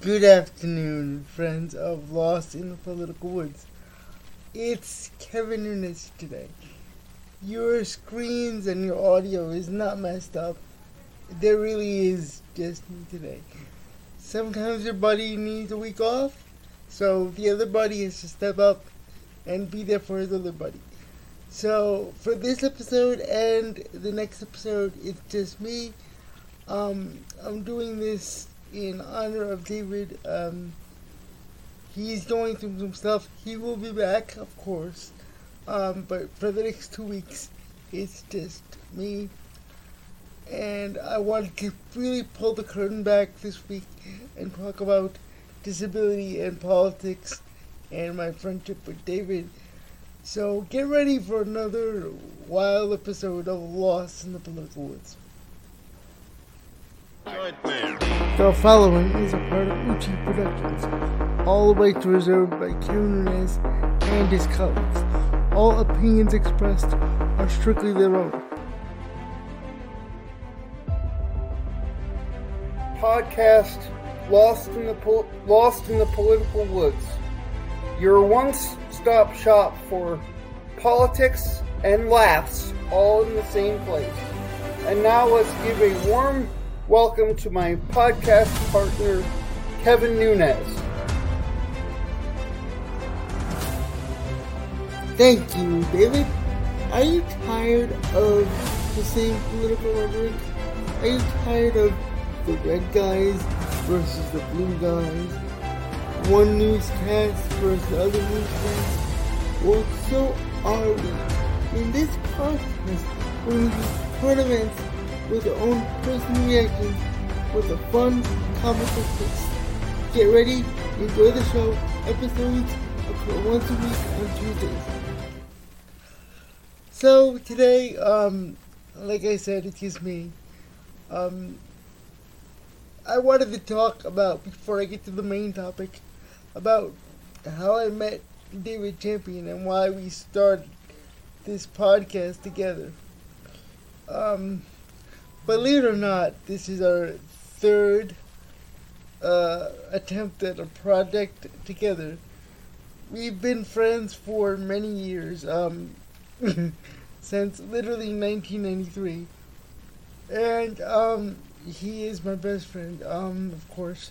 Good afternoon, friends of Lost in the Political Woods. It's Kevin Nunez today. Your screens and your audio is not messed up. There really is just me today. Sometimes your buddy needs a week off, so the other buddy has to step up and be there for his other buddy. So for this episode and the next episode, it's just me. Um, I'm doing this in honor of David. Um, he's going through some stuff. He will be back, of course. Um, but for the next two weeks, it's just me. And I wanted to really pull the curtain back this week and talk about disability and politics and my friendship with David. So get ready for another wild episode of Lost in the Political Woods. The following is a part of Uchi Productions. All rights reserved by Kevin Nunez and his colleagues. All opinions expressed are strictly their own. Podcast Lost in the Lost in the Political Woods. Your one-stop shop for politics and laughs all in the same place. And now let's give a warm welcome to my podcast partner, Kevin Nunez. Thank you, David. Are you tired of the same political rhetoric? Are you tired of the red guys versus the blue guys? One newscast versus the other newscast? Well, so are we. In this podcast, we will do current events with our own personal reactions with a fun, comical twist. Get ready, enjoy the show. Episodes occur once a week on Tuesdays. So today, um, like I said, it's me. Um, I wanted to talk about before I get to the main topic about how I met David Champion and why we started this podcast together. Um, believe it or not, this is our third uh, attempt at a project together. We've been friends for many years, um, since literally 1993, and um, he is my best friend. Um, of course,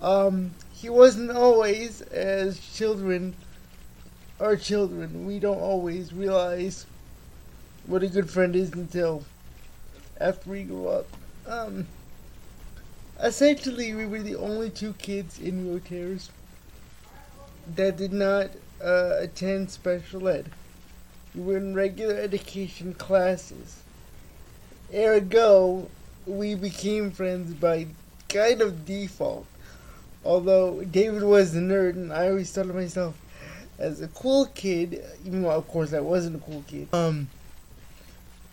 um, he wasn't always as children are children. We don't always realize what a good friend is until after we grew up. Um, essentially, we were the only two kids in wheelchairs that did not uh, attend special ed. We were in regular education classes. Ergo, we became friends by kind of default. Although David was the nerd, and I always thought of myself as a cool kid, even though of course I wasn't a cool kid. Um,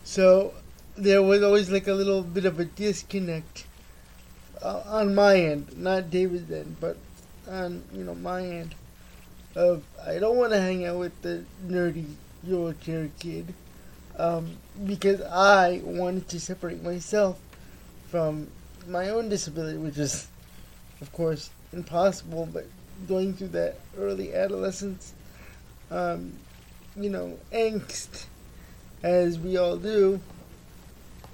so there was always like a little bit of a disconnect uh, on my end, not David's end, but on you know my end. Of I don't want to hang out with the nerdy wheelchair kid, um, because I wanted to separate myself from my own disability, which is, of course, impossible. But going through that early adolescence, um, you know, angst, as we all do,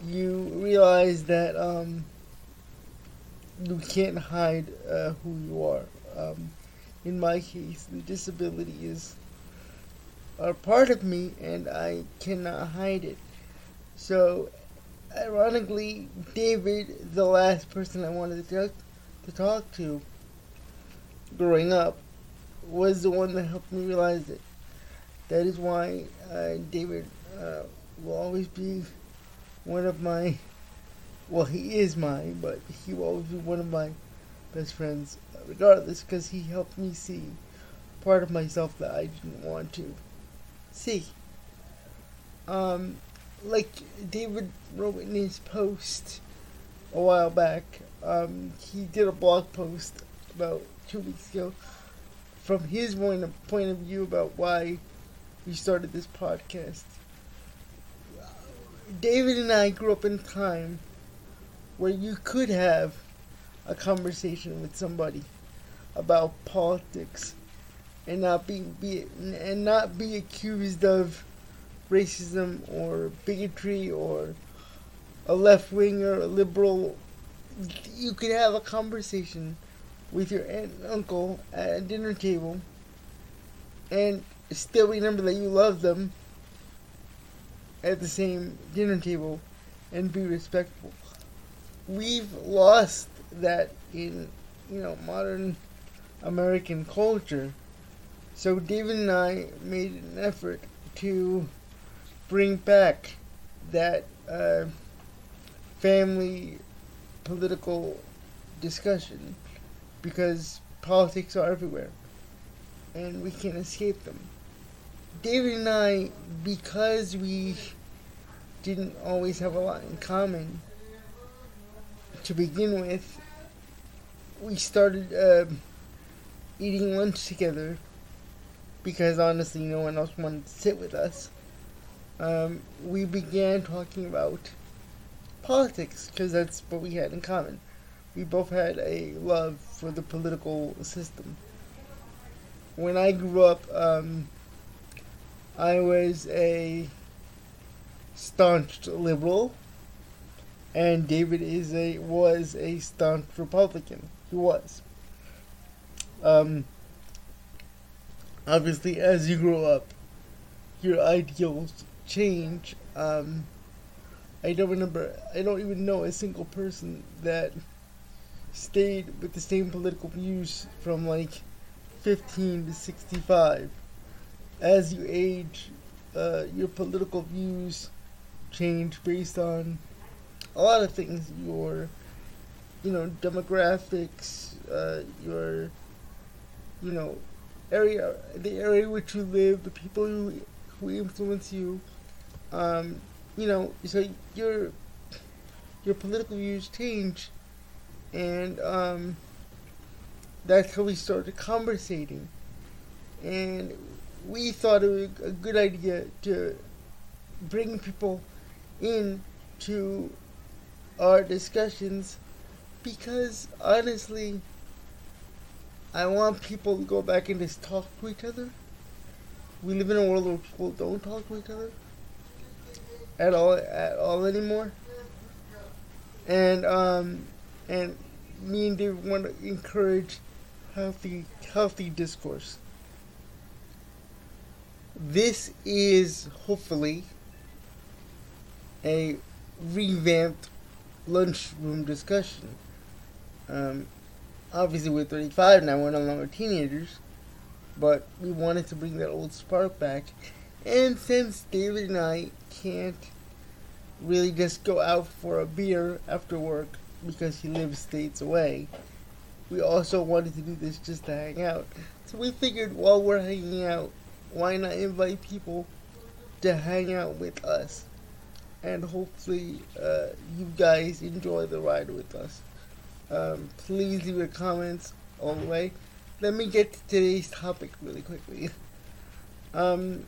you realize that um, you can't hide uh, who you are. Um, in my case, the disability is a part of me, and I cannot hide it. So, ironically, David, the last person I wanted to talk to, talk to growing up, was the one that helped me realize it. That is why uh, David uh, will always be one of my, well, he is my, but he will always be one of my best friends, regardless, because he helped me see part of myself that I didn't want to see. Um, like David wrote in his post a while back, um, he did a blog post about two weeks ago from his point of, point of view about why we started this podcast. David and I grew up in a time where you could have a conversation with somebody about politics and not be, be and not be accused of racism or bigotry or a left wing or a liberal. You could have a conversation with your aunt and uncle at a dinner table and still remember that you love them at the same dinner table and be respectful. We've lost that in, you know, modern American culture. So David and I made an effort to bring back that uh, family political discussion because politics are everywhere and we can't escape them. David and I, because we didn't always have a lot in common to begin with, we started uh, eating lunch together because honestly no one else wanted to sit with us. Um, we began talking about politics because that's what we had in common. We both had a love for the political system. When I grew up, um, I was a staunch liberal, and David is a was a staunch Republican. He was. Um, obviously, as you grow up, your ideals change. Um, I don't remember. I don't even know a single person that stayed with the same political views from like 15 to 65. As you age, uh, your political views change based on a lot of things. Your, you know, demographics, uh, your, you know, area, the area in which you live, the people who who influence you. Um, you know, so your your political views change, and um, that's how we started conversating, and we thought it was a good idea to bring people in to our discussions because honestly I want people to go back and just talk to each other. We live in a world where people don't talk to each other at all at all anymore. And um and me and David want to encourage healthy healthy discourse. This is hopefully a revamped lunchroom discussion. Um, obviously, we're 35 now, we're no longer teenagers, but we wanted to bring that old spark back. And since David and I can't really just go out for a beer after work because he lives states away, we also wanted to do this just to hang out. So we figured while we're hanging out, why not invite people to hang out with us? And hopefully, uh, you guys enjoy the ride with us. Um, please leave your comments all the way. Let me get to today's topic really quickly. Um,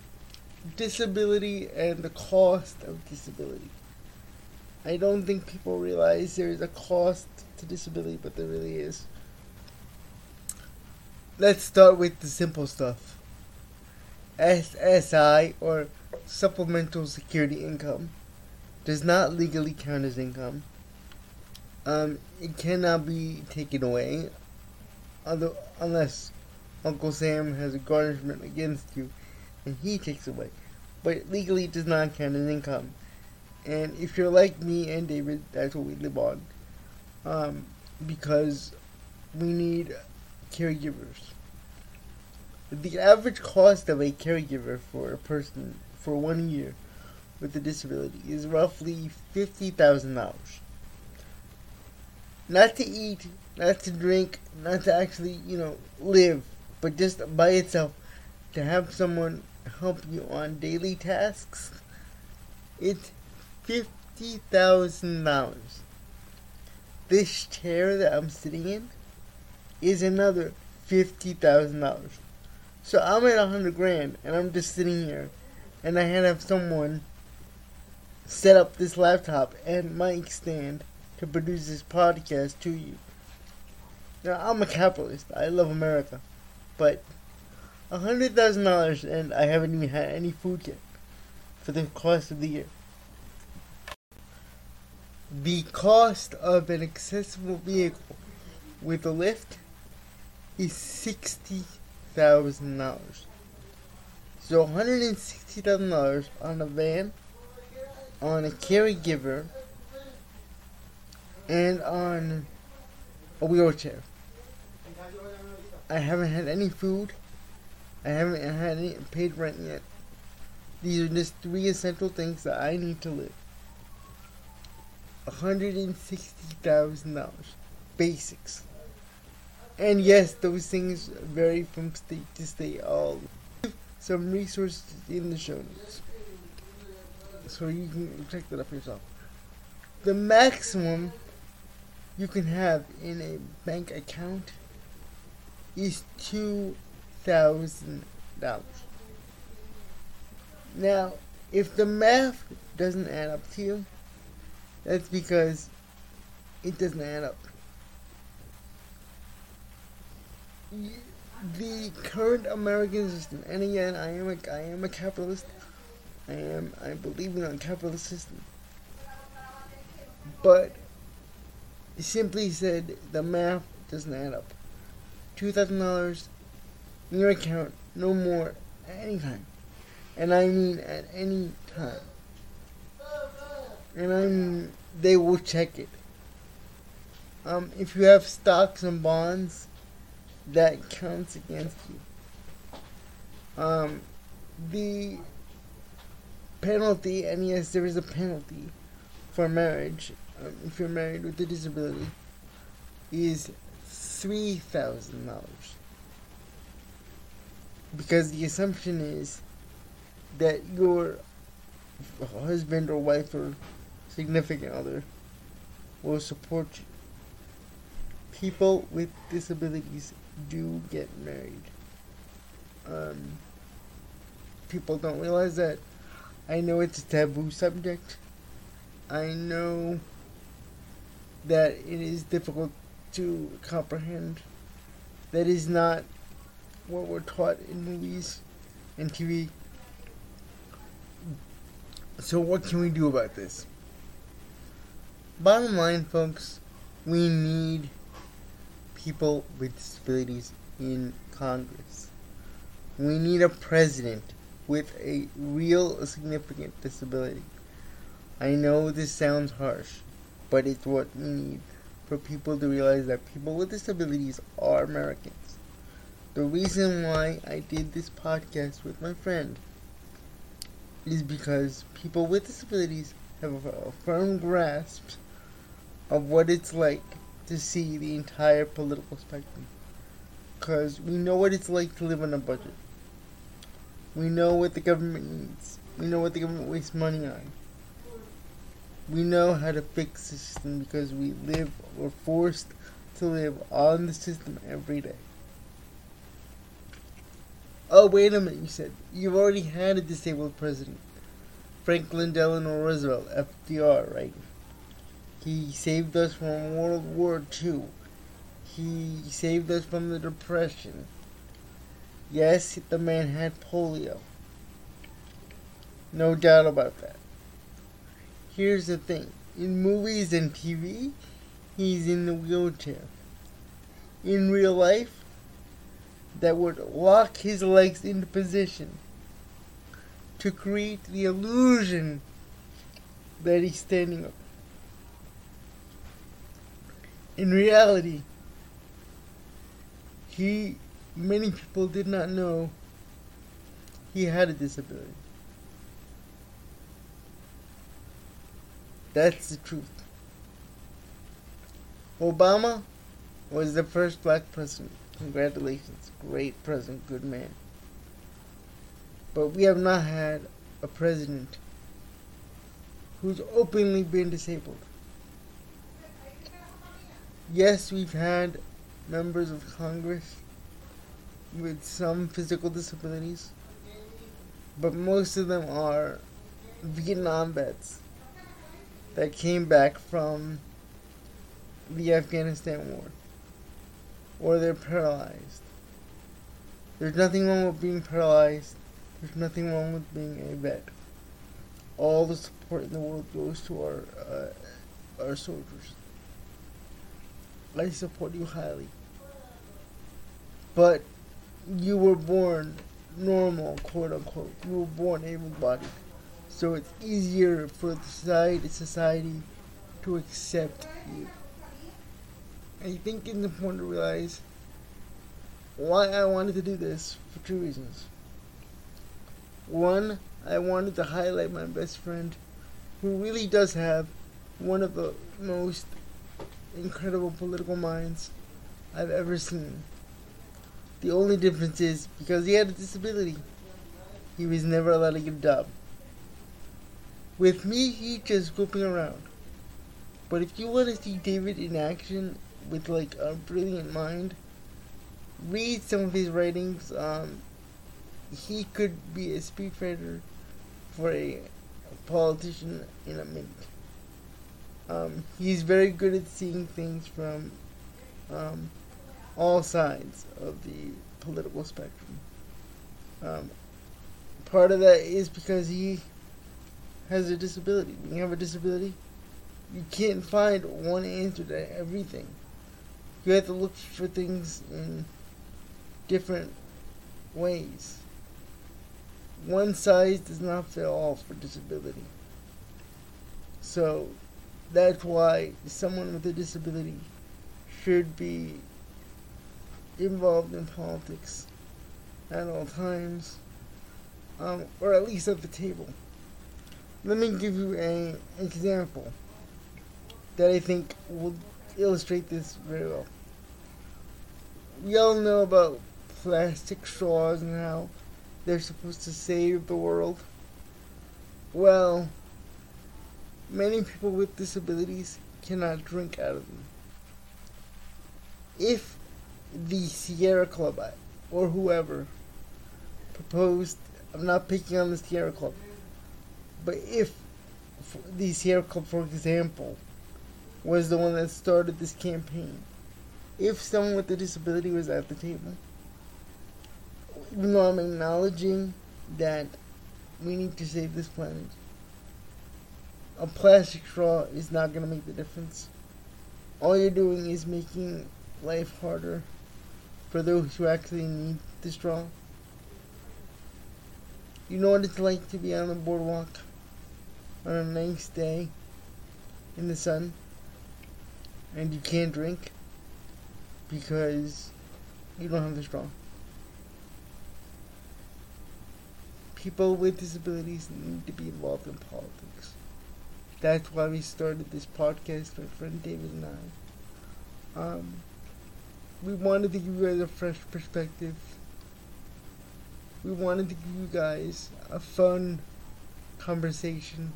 disability and the cost of disability. I don't think people realize there is a cost to disability, but there really is. Let's start with the simple stuff. SSI or Supplemental Security Income does not legally count as income. Um, it cannot be taken away other, unless Uncle Sam has a garnishment against you and he takes it away. But legally it does not count as income. And if you're like me and David, that's what we live on. Um, because we need caregivers. The average cost of a caregiver for a person for one year with a disability is roughly $50,000. Not to eat, not to drink, not to actually, you know, live, but just by itself to have someone help you on daily tasks, it's $50,000. This chair that I'm sitting in is another $50,000. So I'm at a hundred grand and I'm just sitting here and I had to have someone set up this laptop and mic stand to produce this podcast to you. Now, I'm a capitalist. I love America. But a $100,000 and I haven't even had any food yet for the cost of the year. The cost of an accessible vehicle with a lift is $60,000. So $160,000 on a van, on a caregiver, and on a wheelchair. I haven't had any food. I haven't had any paid rent yet. These are just three essential things that I need to live. $160,000. Basics. And yes, those things vary from state to state. I'll some resources in the show notes. So you can check that up yourself. The maximum you can have in a bank account is two thousand dollars. Now, if the math doesn't add up to you, that's because it doesn't add up. The current American system, and again, I am a, I am a capitalist. I am, I believe in a capitalist system. But, simply said, the math doesn't add up. $2,000 in your account, no more, at any time. And I mean at any time. And I mean, they will check it. Um, if you have stocks and bonds, that counts against you. Um, the penalty, and yes, there is a penalty for marriage, um, if you're married with a disability, is three thousand dollars. Because the assumption is that your husband or wife or significant other will support you. People with disabilities do get married. Um, people don't realize that. I know it's a taboo subject. I know that it is difficult to comprehend. That is not what we're taught in movies and TV. So, what can we do about this? Bottom line, folks, we need people with disabilities in Congress. We need a president with a real significant disability. I know this sounds harsh, but it's what we need for people to realize that people with disabilities are Americans. The reason why I did this podcast with my friend is because people with disabilities have a firm grasp of what it's like to see the entire political spectrum. Because we know what it's like to live on a budget. We know what the government needs. We know what the government wastes money on. We know how to fix the system because we live, we're forced to live on the system every day. Oh, wait a minute, you said. You've already had a disabled president. Franklin Delano Roosevelt, FDR, right? He saved us from World War II. He saved us from the Depression. Yes, the man had polio. No doubt about that. Here's the thing in movies and TV, he's in the wheelchair. In real life, that would lock his legs into position to create the illusion that he's standing up. In reality, he, many people did not know he had a disability. That's the truth. Obama was the first black president. Congratulations. Great president, good man. But we have not had a president who's openly been disabled. Yes, we've had members of Congress with some physical disabilities, but most of them are Vietnam vets that came back from the Afghanistan war. or they're paralyzed. There's nothing wrong with being paralyzed. There's nothing wrong with being a vet. All the support in the world goes to our uh, our soldiers. I support you highly. But you were born normal, quote unquote. You were born able-bodied, so it's easier for the society, society to accept you. I think it's important to realize why I wanted to do this for two reasons. One, I wanted to highlight my best friend, who really does have one of the most incredible political minds I've ever seen. The only difference is because he had a disability, he was never allowed to get a job. With me, he's just goofing around. But if you want to see David in action with like a brilliant mind, read some of his writings. Um, he could be a speechwriter for a politician in a minute. Um, he's very good at seeing things from um, all sides of the political spectrum. Um, part of that is because he has a disability. When you have a disability, you can't find one answer to everything. You have to look for things in different ways. One size does not fit all for disability. So that's why someone with a disability should be involved in politics at all times, um, or at least at the table. Let me give you an example that I think will illustrate this very well. We all know about plastic straws and how they're supposed to save the world. Well, many people with disabilities cannot drink out of them. If the Sierra Club or whoever proposed, I'm not picking on the Sierra Club, but if the Sierra Club, for example, was the one that started this campaign, if someone with a disability was at the table, even though I'm acknowledging that we need to save this planet, a plastic straw is not going to make the difference. All you're doing is making life harder for those who actually need the straw. You know what it's like to be on the boardwalk on a nice day in the sun and you can't drink because you don't have the straw. People with disabilities need to be involved in politics. That's why we started this podcast, my friend David and I. Um, we wanted to give you guys a fresh perspective. We wanted to give you guys a fun conversation.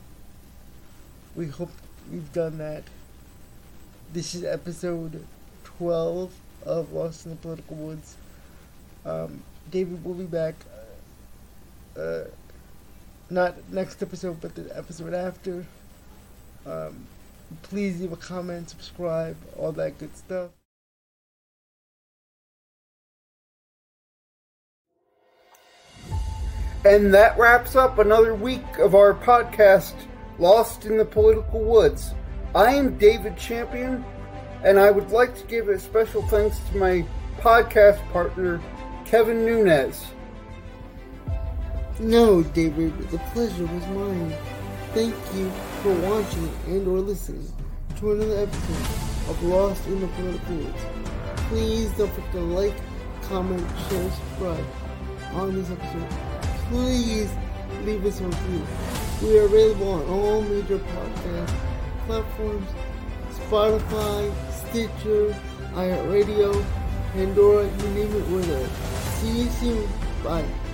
We hope we've done that. This is episode 12 of Lost in the Political Woods. Um, David will be back. Uh, not next episode, but the episode after. Um, please leave a comment, subscribe, all that good stuff. And that wraps up another week of our podcast, Lost in the Political Woods. I am David Champion, and I would like to give a special thanks to my podcast partner, Kevin Nunez. No, David, the pleasure was mine. Thank you for watching and or listening to another episode of Lost in the Political Woods. Please don't forget to like, comment, share, subscribe on this episode please leave us a review. We are available on all major podcast platforms Spotify, Stitcher, iHeartRadio, Pandora, you name it, we're there. See you soon. Bye.